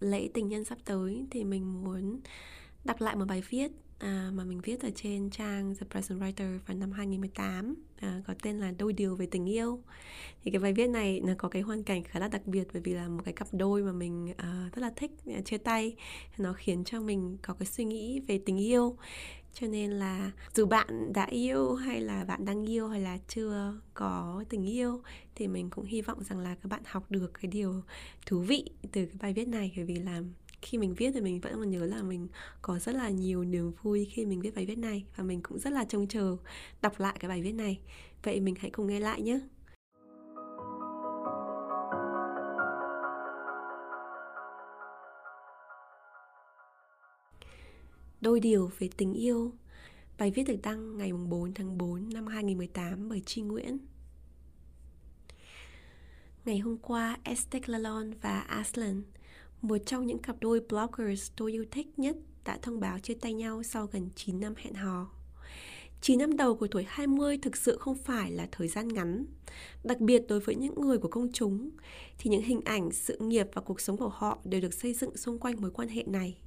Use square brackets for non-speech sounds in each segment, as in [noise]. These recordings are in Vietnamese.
lễ tình nhân sắp tới thì mình muốn đọc lại một bài viết à, mà mình viết ở trên trang The Present Writer vào năm 2018 à, có tên là Đôi điều về tình yêu. Thì cái bài viết này nó có cái hoàn cảnh khá là đặc biệt bởi vì là một cái cặp đôi mà mình à, rất là thích à, chia tay. Nó khiến cho mình có cái suy nghĩ về tình yêu cho nên là dù bạn đã yêu hay là bạn đang yêu hay là chưa có tình yêu, thì mình cũng hy vọng rằng là các bạn học được cái điều thú vị từ cái bài viết này. Bởi vì là khi mình viết thì mình vẫn còn nhớ là mình có rất là nhiều niềm vui khi mình viết bài viết này. Và mình cũng rất là trông chờ đọc lại cái bài viết này. Vậy mình hãy cùng nghe lại nhé. Đôi điều về tình yêu Bài viết được đăng ngày 4 tháng 4 năm 2018 bởi Tri Nguyễn Ngày hôm qua, Estek Lalon và Aslan, một trong những cặp đôi bloggers tôi yêu thích nhất đã thông báo chia tay nhau sau gần 9 năm hẹn hò. 9 năm đầu của tuổi 20 thực sự không phải là thời gian ngắn. Đặc biệt đối với những người của công chúng, thì những hình ảnh, sự nghiệp và cuộc sống của họ đều được xây dựng xung quanh mối quan hệ này.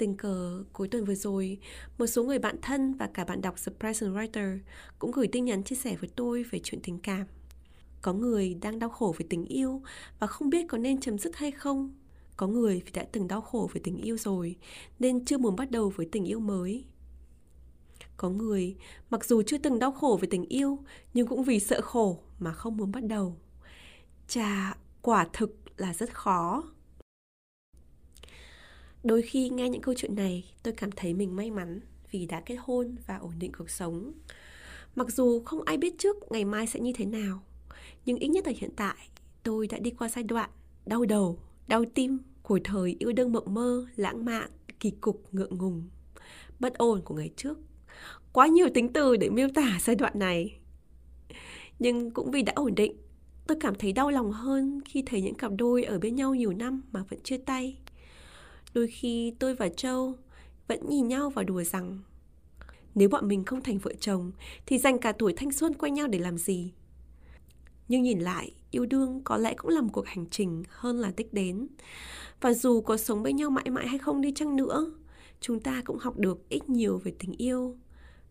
Tình cờ cuối tuần vừa rồi, một số người bạn thân và cả bạn đọc The Present Writer cũng gửi tin nhắn chia sẻ với tôi về chuyện tình cảm. Có người đang đau khổ về tình yêu và không biết có nên chấm dứt hay không. Có người thì đã từng đau khổ về tình yêu rồi nên chưa muốn bắt đầu với tình yêu mới. Có người mặc dù chưa từng đau khổ về tình yêu nhưng cũng vì sợ khổ mà không muốn bắt đầu. Chà, quả thực là rất khó. Đôi khi nghe những câu chuyện này, tôi cảm thấy mình may mắn vì đã kết hôn và ổn định cuộc sống. Mặc dù không ai biết trước ngày mai sẽ như thế nào, nhưng ít nhất ở hiện tại, tôi đã đi qua giai đoạn đau đầu, đau tim của thời yêu đương mộng mơ, lãng mạn, kỳ cục, ngượng ngùng, bất ổn của ngày trước. Quá nhiều tính từ để miêu tả [laughs] giai đoạn này. Nhưng cũng vì đã ổn định, tôi cảm thấy đau lòng hơn khi thấy những cặp đôi ở bên nhau nhiều năm mà vẫn chia tay Đôi khi tôi và Châu vẫn nhìn nhau và đùa rằng nếu bọn mình không thành vợ chồng thì dành cả tuổi thanh xuân quanh nhau để làm gì? Nhưng nhìn lại, yêu đương có lẽ cũng là một cuộc hành trình hơn là đích đến. Và dù có sống bên nhau mãi mãi hay không đi chăng nữa, chúng ta cũng học được ít nhiều về tình yêu.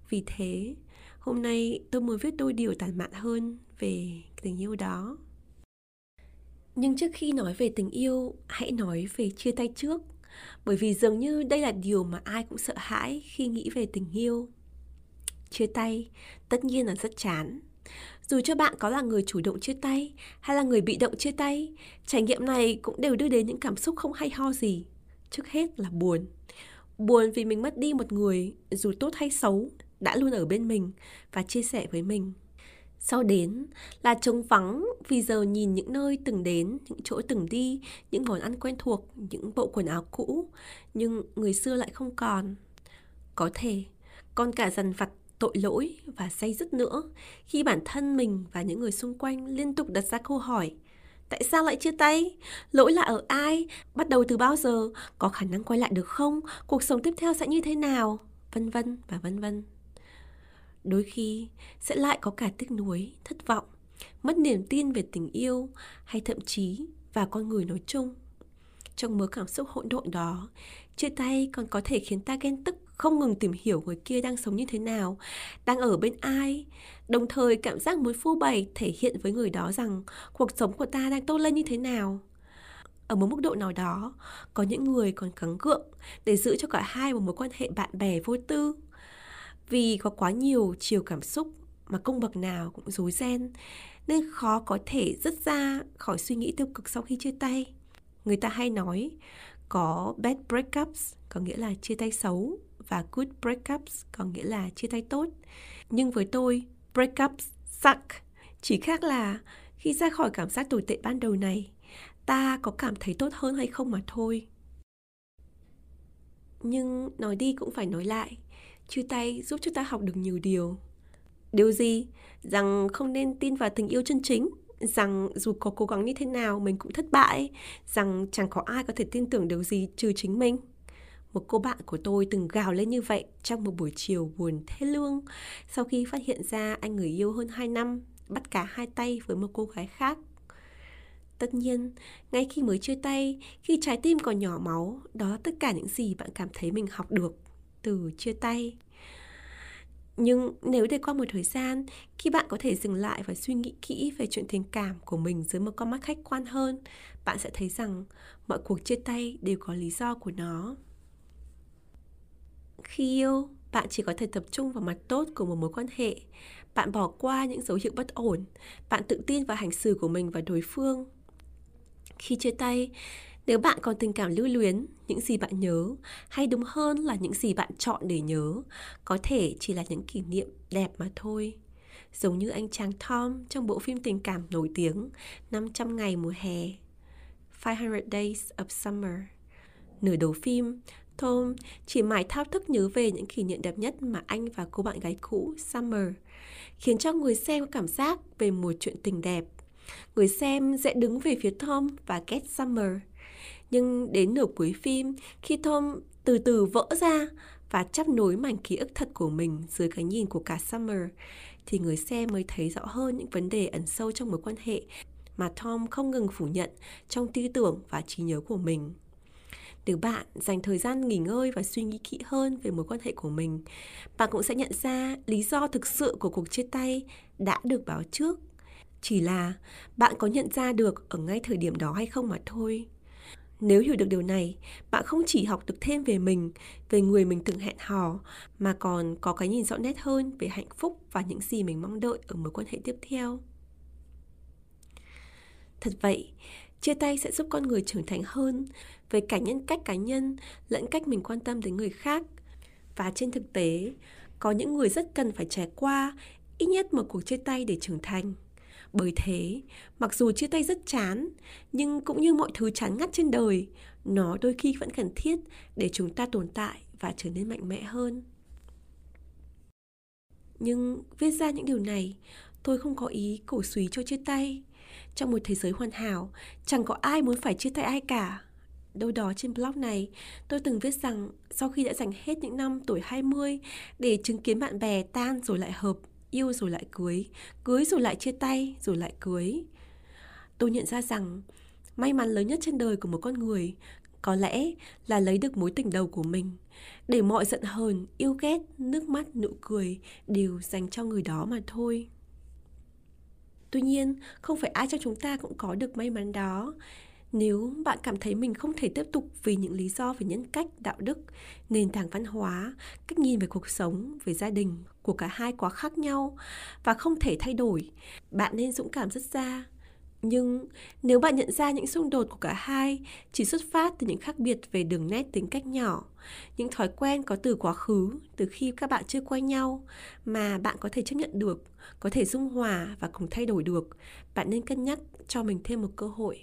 Vì thế, hôm nay tôi muốn viết đôi điều tản mạn hơn về tình yêu đó. Nhưng trước khi nói về tình yêu, hãy nói về chia tay trước bởi vì dường như đây là điều mà ai cũng sợ hãi khi nghĩ về tình yêu. Chia tay, tất nhiên là rất chán. Dù cho bạn có là người chủ động chia tay hay là người bị động chia tay, trải nghiệm này cũng đều đưa đến những cảm xúc không hay ho gì. Trước hết là buồn. Buồn vì mình mất đi một người, dù tốt hay xấu, đã luôn ở bên mình và chia sẻ với mình sau đến là trống vắng vì giờ nhìn những nơi từng đến, những chỗ từng đi, những món ăn quen thuộc, những bộ quần áo cũ, nhưng người xưa lại không còn. Có thể, còn cả dần vặt tội lỗi và say dứt nữa khi bản thân mình và những người xung quanh liên tục đặt ra câu hỏi Tại sao lại chia tay? Lỗi là ở ai? Bắt đầu từ bao giờ? Có khả năng quay lại được không? Cuộc sống tiếp theo sẽ như thế nào? Vân vân và vân vân đôi khi sẽ lại có cả tiếc nuối, thất vọng, mất niềm tin về tình yêu hay thậm chí và con người nói chung. Trong mớ cảm xúc hỗn độn đó, chia tay còn có thể khiến ta ghen tức, không ngừng tìm hiểu người kia đang sống như thế nào, đang ở bên ai. Đồng thời cảm giác muốn phô bày, thể hiện với người đó rằng cuộc sống của ta đang tốt lên như thế nào. Ở một mức độ nào đó, có những người còn cắn gượng để giữ cho cả hai một mối quan hệ bạn bè vô tư vì có quá nhiều chiều cảm xúc mà công bậc nào cũng rối ren nên khó có thể dứt ra khỏi suy nghĩ tiêu cực sau khi chia tay. Người ta hay nói có bad breakups có nghĩa là chia tay xấu và good breakups có nghĩa là chia tay tốt. Nhưng với tôi, breakups suck. Chỉ khác là khi ra khỏi cảm giác tồi tệ ban đầu này, ta có cảm thấy tốt hơn hay không mà thôi. Nhưng nói đi cũng phải nói lại Chia tay giúp chúng ta học được nhiều điều. Điều gì? Rằng không nên tin vào tình yêu chân chính. Rằng dù có cố gắng như thế nào mình cũng thất bại. Rằng chẳng có ai có thể tin tưởng điều gì trừ chính mình. Một cô bạn của tôi từng gào lên như vậy trong một buổi chiều buồn thế lương. Sau khi phát hiện ra anh người yêu hơn 2 năm bắt cả hai tay với một cô gái khác. Tất nhiên, ngay khi mới chia tay, khi trái tim còn nhỏ máu, đó tất cả những gì bạn cảm thấy mình học được từ chia tay. Nhưng nếu để qua một thời gian, khi bạn có thể dừng lại và suy nghĩ kỹ về chuyện tình cảm của mình dưới một con mắt khách quan hơn, bạn sẽ thấy rằng mọi cuộc chia tay đều có lý do của nó. Khi yêu, bạn chỉ có thể tập trung vào mặt tốt của một mối quan hệ. Bạn bỏ qua những dấu hiệu bất ổn, bạn tự tin vào hành xử của mình và đối phương. Khi chia tay, nếu bạn còn tình cảm lưu luyến, những gì bạn nhớ, hay đúng hơn là những gì bạn chọn để nhớ, có thể chỉ là những kỷ niệm đẹp mà thôi. Giống như anh chàng Tom trong bộ phim tình cảm nổi tiếng 500 ngày mùa hè 500 Days of Summer. Nửa đầu phim, Tom chỉ mãi thao thức nhớ về những kỷ niệm đẹp nhất mà anh và cô bạn gái cũ Summer, khiến cho người xem có cảm giác về một chuyện tình đẹp. Người xem sẽ đứng về phía Tom và ghét Summer, nhưng đến nửa cuối phim, khi Tom từ từ vỡ ra và chấp nối mảnh ký ức thật của mình dưới cái nhìn của cả Summer, thì người xem mới thấy rõ hơn những vấn đề ẩn sâu trong mối quan hệ mà Tom không ngừng phủ nhận trong tư tưởng và trí nhớ của mình. Nếu bạn dành thời gian nghỉ ngơi và suy nghĩ kỹ hơn về mối quan hệ của mình, bạn cũng sẽ nhận ra lý do thực sự của cuộc chia tay đã được báo trước. Chỉ là bạn có nhận ra được ở ngay thời điểm đó hay không mà thôi. Nếu hiểu được điều này, bạn không chỉ học được thêm về mình, về người mình từng hẹn hò, mà còn có cái nhìn rõ nét hơn về hạnh phúc và những gì mình mong đợi ở mối quan hệ tiếp theo. Thật vậy, chia tay sẽ giúp con người trưởng thành hơn về cả nhân cách cá nhân lẫn cách mình quan tâm đến người khác. Và trên thực tế, có những người rất cần phải trải qua ít nhất một cuộc chia tay để trưởng thành. Bởi thế, mặc dù chia tay rất chán, nhưng cũng như mọi thứ chán ngắt trên đời, nó đôi khi vẫn cần thiết để chúng ta tồn tại và trở nên mạnh mẽ hơn. Nhưng viết ra những điều này, tôi không có ý cổ suý cho chia tay. Trong một thế giới hoàn hảo, chẳng có ai muốn phải chia tay ai cả. Đâu đó trên blog này, tôi từng viết rằng sau khi đã dành hết những năm tuổi 20 để chứng kiến bạn bè tan rồi lại hợp, yêu rồi lại cưới, cưới rồi lại chia tay, rồi lại cưới. Tôi nhận ra rằng may mắn lớn nhất trên đời của một con người có lẽ là lấy được mối tình đầu của mình, để mọi giận hờn, yêu ghét, nước mắt, nụ cười đều dành cho người đó mà thôi. Tuy nhiên, không phải ai trong chúng ta cũng có được may mắn đó. Nếu bạn cảm thấy mình không thể tiếp tục vì những lý do về nhân cách, đạo đức, nền tảng văn hóa, cách nhìn về cuộc sống, về gia đình của cả hai quá khác nhau và không thể thay đổi, bạn nên dũng cảm rất ra. Nhưng nếu bạn nhận ra những xung đột của cả hai chỉ xuất phát từ những khác biệt về đường nét tính cách nhỏ, những thói quen có từ quá khứ, từ khi các bạn chưa quen nhau mà bạn có thể chấp nhận được, có thể dung hòa và cùng thay đổi được, bạn nên cân nhắc cho mình thêm một cơ hội.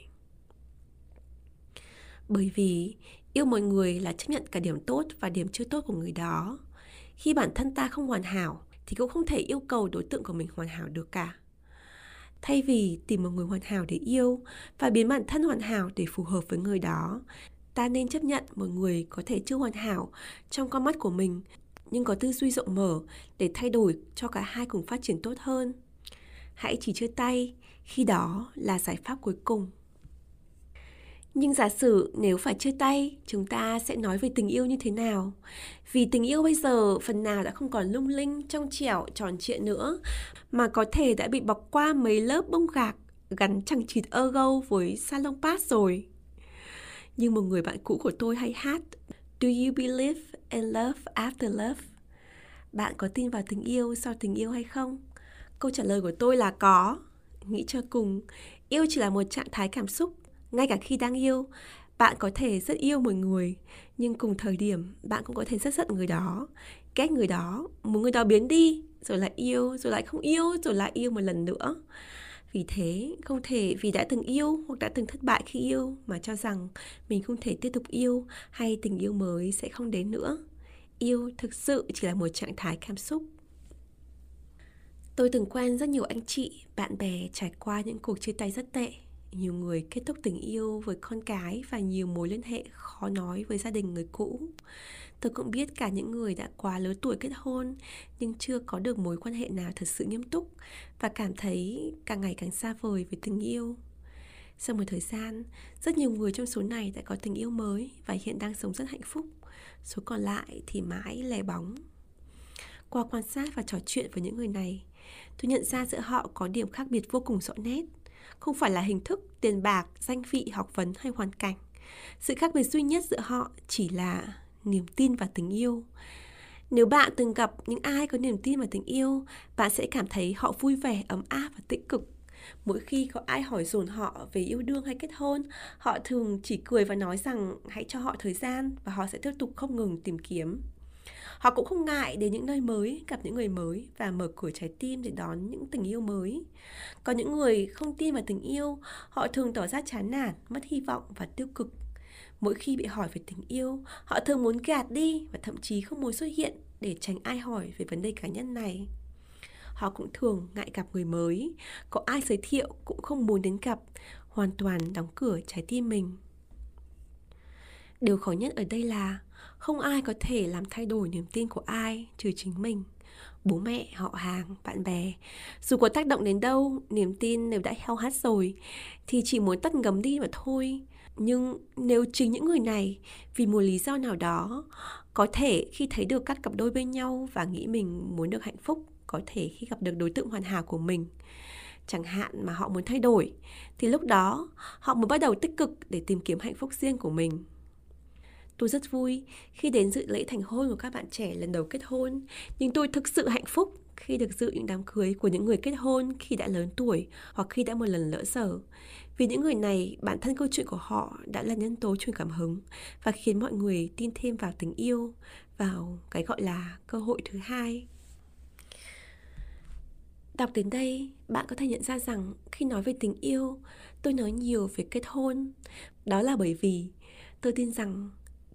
Bởi vì yêu mọi người là chấp nhận cả điểm tốt và điểm chưa tốt của người đó. Khi bản thân ta không hoàn hảo thì cũng không thể yêu cầu đối tượng của mình hoàn hảo được cả. Thay vì tìm một người hoàn hảo để yêu và biến bản thân hoàn hảo để phù hợp với người đó, ta nên chấp nhận một người có thể chưa hoàn hảo trong con mắt của mình nhưng có tư duy rộng mở để thay đổi cho cả hai cùng phát triển tốt hơn. Hãy chỉ chia tay, khi đó là giải pháp cuối cùng. Nhưng giả sử nếu phải chia tay, chúng ta sẽ nói về tình yêu như thế nào? Vì tình yêu bây giờ phần nào đã không còn lung linh, trong trẻo, tròn trịa nữa, mà có thể đã bị bọc qua mấy lớp bông gạc gắn chẳng chịt ergo với salon pass rồi. Nhưng một người bạn cũ của tôi hay hát Do you believe in love after love? Bạn có tin vào tình yêu sau tình yêu hay không? Câu trả lời của tôi là có. Nghĩ cho cùng, yêu chỉ là một trạng thái cảm xúc ngay cả khi đang yêu bạn có thể rất yêu một người nhưng cùng thời điểm bạn cũng có thể rất giận người đó ghét người đó muốn người đó biến đi rồi lại yêu rồi lại không yêu rồi lại yêu một lần nữa Vì thế, không thể vì đã từng yêu hoặc đã từng thất bại khi yêu mà cho rằng mình không thể tiếp tục yêu hay tình yêu mới sẽ không đến nữa. Yêu thực sự chỉ là một trạng thái cảm xúc. Tôi từng quen rất nhiều anh chị, bạn bè trải qua những cuộc chia tay rất tệ nhiều người kết thúc tình yêu với con cái và nhiều mối liên hệ khó nói với gia đình người cũ. Tôi cũng biết cả những người đã quá lớn tuổi kết hôn, nhưng chưa có được mối quan hệ nào thật sự nghiêm túc và cảm thấy càng ngày càng xa vời với tình yêu. Sau một thời gian, rất nhiều người trong số này đã có tình yêu mới và hiện đang sống rất hạnh phúc. Số còn lại thì mãi lẻ bóng. Qua quan sát và trò chuyện với những người này, tôi nhận ra giữa họ có điểm khác biệt vô cùng rõ nét không phải là hình thức, tiền bạc, danh vị, học vấn hay hoàn cảnh. Sự khác biệt duy nhất giữa họ chỉ là niềm tin và tình yêu. Nếu bạn từng gặp những ai có niềm tin và tình yêu, bạn sẽ cảm thấy họ vui vẻ, ấm áp và tích cực. Mỗi khi có ai hỏi dồn họ về yêu đương hay kết hôn, họ thường chỉ cười và nói rằng hãy cho họ thời gian và họ sẽ tiếp tục không ngừng tìm kiếm. Họ cũng không ngại đến những nơi mới, gặp những người mới và mở cửa trái tim để đón những tình yêu mới. Có những người không tin vào tình yêu, họ thường tỏ ra chán nản, mất hy vọng và tiêu cực. Mỗi khi bị hỏi về tình yêu, họ thường muốn gạt đi và thậm chí không muốn xuất hiện để tránh ai hỏi về vấn đề cá nhân này. Họ cũng thường ngại gặp người mới, có ai giới thiệu cũng không muốn đến gặp, hoàn toàn đóng cửa trái tim mình. Điều khó nhất ở đây là không ai có thể làm thay đổi niềm tin của ai trừ chính mình. Bố mẹ, họ hàng, bạn bè. Dù có tác động đến đâu, niềm tin nếu đã heo hắt rồi, thì chỉ muốn tắt ngấm đi mà thôi. Nhưng nếu chính những người này, vì một lý do nào đó, có thể khi thấy được các cặp đôi bên nhau và nghĩ mình muốn được hạnh phúc, có thể khi gặp được đối tượng hoàn hảo của mình, chẳng hạn mà họ muốn thay đổi, thì lúc đó họ mới bắt đầu tích cực để tìm kiếm hạnh phúc riêng của mình. Tôi rất vui khi đến dự lễ thành hôn của các bạn trẻ lần đầu kết hôn, nhưng tôi thực sự hạnh phúc khi được dự những đám cưới của những người kết hôn khi đã lớn tuổi hoặc khi đã một lần lỡ dở. Vì những người này, bản thân câu chuyện của họ đã là nhân tố truyền cảm hứng và khiến mọi người tin thêm vào tình yêu, vào cái gọi là cơ hội thứ hai. Đọc đến đây, bạn có thể nhận ra rằng khi nói về tình yêu, tôi nói nhiều về kết hôn. Đó là bởi vì tôi tin rằng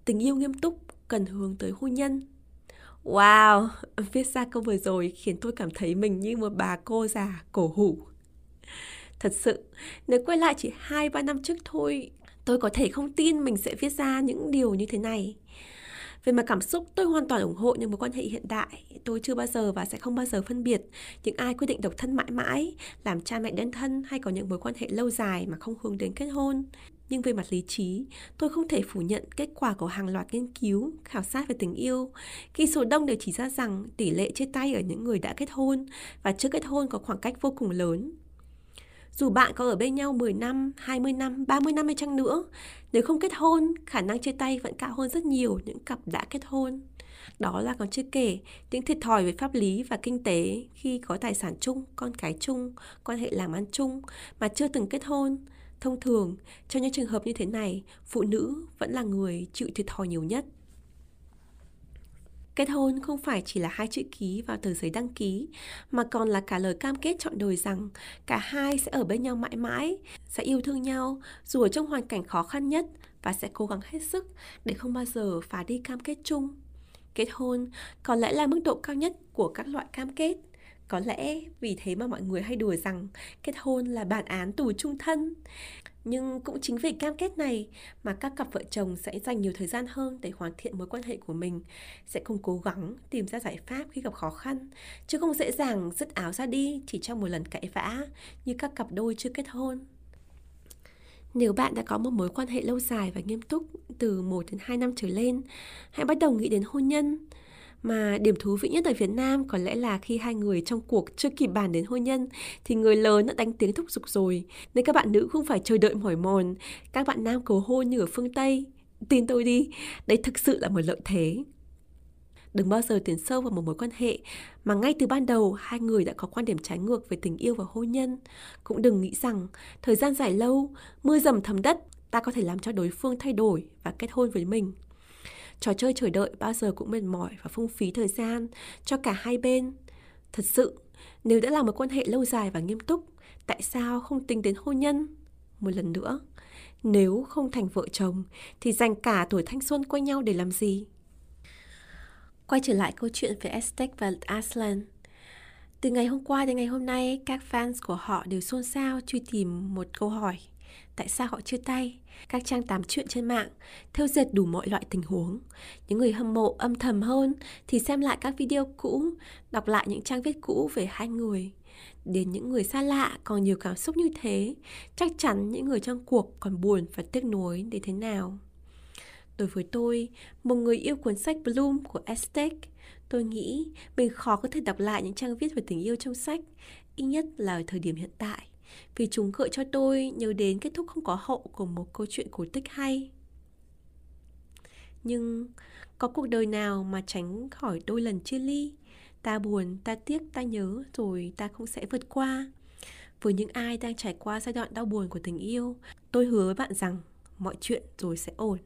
tình yêu nghiêm túc cần hướng tới hôn nhân. Wow viết ra câu vừa rồi khiến tôi cảm thấy mình như một bà cô già cổ hủ. Thật sự nếu quay lại chỉ hai ba năm trước thôi tôi có thể không tin mình sẽ viết ra những điều như thế này. Về mặt cảm xúc, tôi hoàn toàn ủng hộ những mối quan hệ hiện đại. Tôi chưa bao giờ và sẽ không bao giờ phân biệt những ai quyết định độc thân mãi mãi, làm cha mẹ đơn thân hay có những mối quan hệ lâu dài mà không hướng đến kết hôn nhưng về mặt lý trí, tôi không thể phủ nhận kết quả của hàng loạt nghiên cứu, khảo sát về tình yêu, khi số đông đều chỉ ra rằng tỷ lệ chia tay ở những người đã kết hôn và chưa kết hôn có khoảng cách vô cùng lớn. Dù bạn có ở bên nhau 10 năm, 20 năm, 30 năm hay chăng nữa, nếu không kết hôn, khả năng chia tay vẫn cao hơn rất nhiều những cặp đã kết hôn. Đó là còn chưa kể những thiệt thòi về pháp lý và kinh tế khi có tài sản chung, con cái chung, quan hệ làm ăn chung mà chưa từng kết hôn Thông thường, trong những trường hợp như thế này, phụ nữ vẫn là người chịu thiệt thòi nhiều nhất. Kết hôn không phải chỉ là hai chữ ký vào tờ giấy đăng ký, mà còn là cả lời cam kết chọn đời rằng cả hai sẽ ở bên nhau mãi mãi, sẽ yêu thương nhau dù ở trong hoàn cảnh khó khăn nhất và sẽ cố gắng hết sức để không bao giờ phá đi cam kết chung. Kết hôn có lẽ là mức độ cao nhất của các loại cam kết có lẽ vì thế mà mọi người hay đùa rằng kết hôn là bản án tù trung thân. Nhưng cũng chính vì cam kết này mà các cặp vợ chồng sẽ dành nhiều thời gian hơn để hoàn thiện mối quan hệ của mình, sẽ cùng cố gắng tìm ra giải pháp khi gặp khó khăn, chứ không dễ dàng dứt áo ra đi chỉ trong một lần cãi vã như các cặp đôi chưa kết hôn. Nếu bạn đã có một mối quan hệ lâu dài và nghiêm túc từ 1 đến 2 năm trở lên, hãy bắt đầu nghĩ đến hôn nhân. Mà điểm thú vị nhất ở Việt Nam có lẽ là khi hai người trong cuộc chưa kịp bàn đến hôn nhân thì người lớn đã đánh tiếng thúc giục rồi. Nên các bạn nữ không phải chờ đợi mỏi mòn, các bạn nam cầu hôn như ở phương Tây. Tin tôi đi, đây thực sự là một lợi thế. Đừng bao giờ tiến sâu vào một mối quan hệ mà ngay từ ban đầu hai người đã có quan điểm trái ngược về tình yêu và hôn nhân. Cũng đừng nghĩ rằng thời gian dài lâu, mưa dầm thấm đất, ta có thể làm cho đối phương thay đổi và kết hôn với mình. Trò chơi chờ đợi bao giờ cũng mệt mỏi và phung phí thời gian cho cả hai bên. Thật sự, nếu đã là một quan hệ lâu dài và nghiêm túc, tại sao không tính đến hôn nhân? Một lần nữa nếu không thành vợ chồng thì dành cả tuổi thanh xuân quanh nhau để làm gì? Quay trở lại câu chuyện về Aztec và Aslan từ ngày hôm qua đến ngày hôm nay các fans của họ đều xôn xao truy tìm một câu hỏi tại sao họ chia tay? Các trang tám chuyện trên mạng theo dệt đủ mọi loại tình huống. Những người hâm mộ âm thầm hơn thì xem lại các video cũ, đọc lại những trang viết cũ về hai người. Đến những người xa lạ còn nhiều cảm xúc như thế, chắc chắn những người trong cuộc còn buồn và tiếc nuối đến thế nào. Đối với tôi, một người yêu cuốn sách bloom của Aztec, tôi nghĩ mình khó có thể đọc lại những trang viết về tình yêu trong sách, ít nhất là ở thời điểm hiện tại vì chúng gợi cho tôi nhớ đến kết thúc không có hậu của một câu chuyện cổ tích hay. Nhưng có cuộc đời nào mà tránh khỏi đôi lần chia ly? Ta buồn, ta tiếc, ta nhớ rồi ta cũng sẽ vượt qua. Với những ai đang trải qua giai đoạn đau buồn của tình yêu, tôi hứa với bạn rằng mọi chuyện rồi sẽ ổn.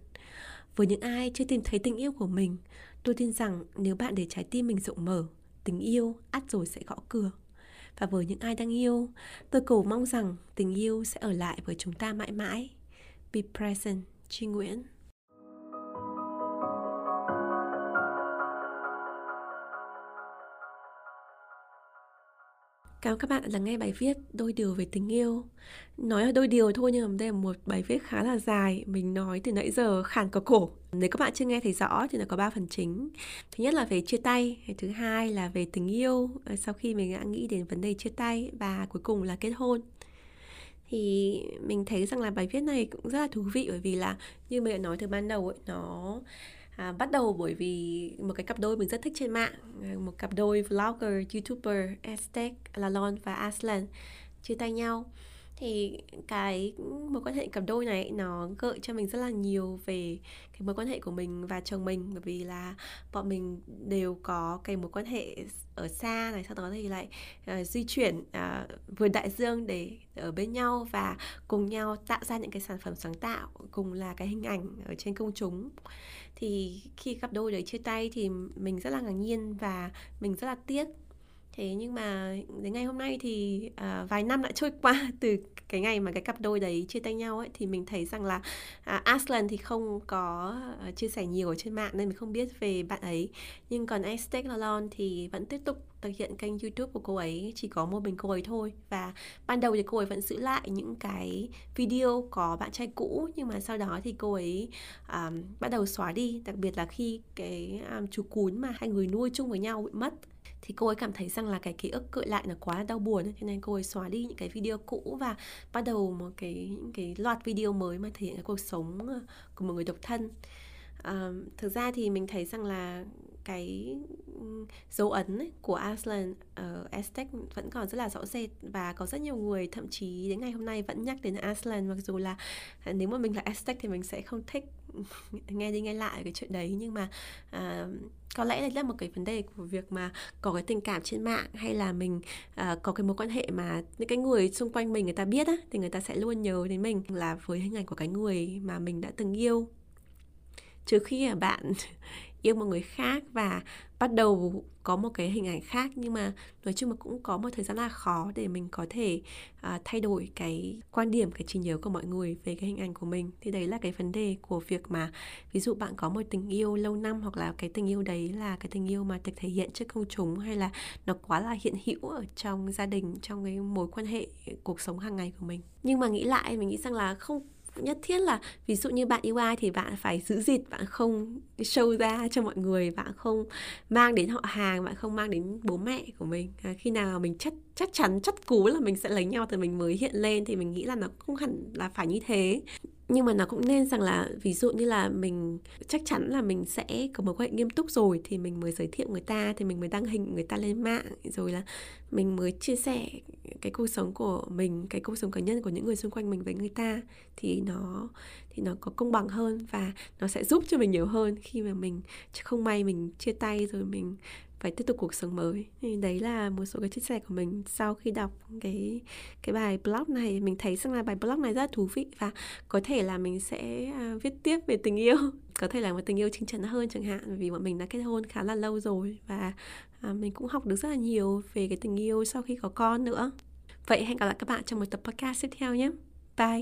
Với những ai chưa tìm thấy tình yêu của mình, tôi tin rằng nếu bạn để trái tim mình rộng mở, tình yêu ắt rồi sẽ gõ cửa và với những ai đang yêu. Tôi cầu mong rằng tình yêu sẽ ở lại với chúng ta mãi mãi. Be present, chi nguyễn. Cảm ơn các bạn đã lắng nghe bài viết Đôi điều về tình yêu. Nói là đôi điều thôi nhưng mà đây là một bài viết khá là dài. Mình nói từ nãy giờ khàn cả cổ. Nếu các bạn chưa nghe thấy rõ thì nó có ba phần chính. Thứ nhất là về chia tay, Thứ hai là về tình yêu à, Sau khi mình đã nghĩ đến vấn đề chia tay Và cuối cùng là kết hôn. Thì mình thấy rằng là bài viết này cũng rất là thú vị bởi vì là như mình đã nói từ ban đầu ấy, nó à, bắt đầu bởi vì một cái cặp đôi mình rất thích trên mạng. Một cặp đôi vlogger youtuber Aztec Lalon và Aslan chia tay nhau thì cái mối quan hệ cặp đôi này nó gợi cho mình rất là nhiều về cái mối quan hệ của mình và chồng mình. Bởi vì là bọn mình đều có cái mối quan hệ ở xa này sau đó thì lại uh, di chuyển ờ, uh, vượt đại dương để ở bên nhau và cùng nhau tạo ra những cái sản phẩm sáng tạo cùng là cái hình ảnh ở trên công chúng. Thì khi cặp đôi đấy chia tay thì mình rất là ngạc nhiên và mình rất là tiếc thế nhưng mà đến ngày hôm nay thì à, vài năm đã trôi qua [laughs] từ cái ngày mà cái cặp đôi đấy chia tay nhau ấy thì mình thấy rằng là à, Aslan thì không có à, chia sẻ nhiều ở trên mạng nên mình không biết về bạn ấy. Nhưng còn Aztec Lalon thì vẫn tiếp tục thực hiện kênh youtube của cô ấy chỉ có một mình cô ấy thôi. Và ban đầu thì cô ấy vẫn giữ lại những cái video có bạn trai cũ nhưng mà sau đó thì cô ấy um, bắt đầu xóa đi. Đặc biệt là khi cái um, chú cún mà hai người nuôi chung với nhau bị mất thì cô ấy cảm thấy rằng là cái ký ức cự lại là quá đau buồn cho nên cô ấy xóa đi những cái video cũ và bắt đầu một cái những cái loạt video mới mà thể hiện cái cuộc sống ờ, của một người độc thân. À, thực ra thì mình thấy rằng là cái ừ, dấu ấn ấy, của Aslan ở Aztec vẫn còn rất là rõ rệt và có rất nhiều người thậm chí đến ngày hôm nay vẫn nhắc đến Aslan mặc dù là à, nếu mà mình là Aztec thì mình sẽ không thích. [laughs] nghe đi nghe lại cái chuyện đấy. Nhưng mà à, có lẽ đây là một cái vấn đề của việc mà có cái tình cảm trên mạng hay là mình uh, có cái mối quan hệ mà những cái người xung quanh mình người ta biết á thì người ta sẽ luôn nhớ đến mình. Là với hình ảnh của cái người mà mình đã từng yêu. Trừ khi là bạn [laughs] yêu một người khác và bắt đầu có một cái hình ảnh khác nhưng mà nói chung là cũng có một thời gian là khó để mình có thể uh, thay đổi cái quan điểm cái trí nhớ của mọi người về cái hình ảnh của mình. Thì đấy là cái vấn đề của việc mà ví dụ bạn có một tình yêu lâu năm hoặc là cái tình yêu đấy là cái tình yêu mà được thể hiện trước công chúng hay là nó quá là hiện hữu ở trong gia đình trong cái mối quan hệ cuộc sống hàng ngày của mình. Nhưng mà nghĩ lại mình nghĩ rằng là không nhất thiết là ví dụ như bạn yêu ai thì bạn phải giữ gìn bạn không show ra cho mọi người bạn không mang đến họ hàng bạn không mang đến bố mẹ của mình. À, khi nào mình chắc chắc chắn chắc cú là mình sẽ lấy nhau thì mình mới hiện lên thì mình nghĩ là nó không hẳn là phải như thế nhưng mà nó cũng nên rằng là, ví dụ như là mình, chắc chắn là mình sẽ có mối quan hệ nghiêm túc rồi thì mình mới giới thiệu người ta, thì mình mới đăng hình người ta lên mạng, rồi là mình mới chia sẻ cái cuộc sống của mình, cái cuộc sống cá nhân của những người xung quanh mình với người ta. Thì nó thì nó có công bằng hơn và nó sẽ giúp cho mình nhiều hơn khi mà mình không may mình chia tay rồi mình phải tiếp tục cuộc sống mới thì đấy là một số cái chia sẻ của mình sau khi đọc cái cái bài blog này mình thấy rằng là bài blog này rất là thú vị và có thể là mình sẽ uh, viết tiếp về tình yêu [laughs] có thể là một tình yêu chính chắn hơn chẳng hạn vì bọn mình đã kết hôn khá là lâu rồi và uh, mình cũng học được rất là nhiều về cái tình yêu sau khi có con nữa Vậy hẹn gặp lại các bạn trong một tập podcast tiếp theo nhé. Bye!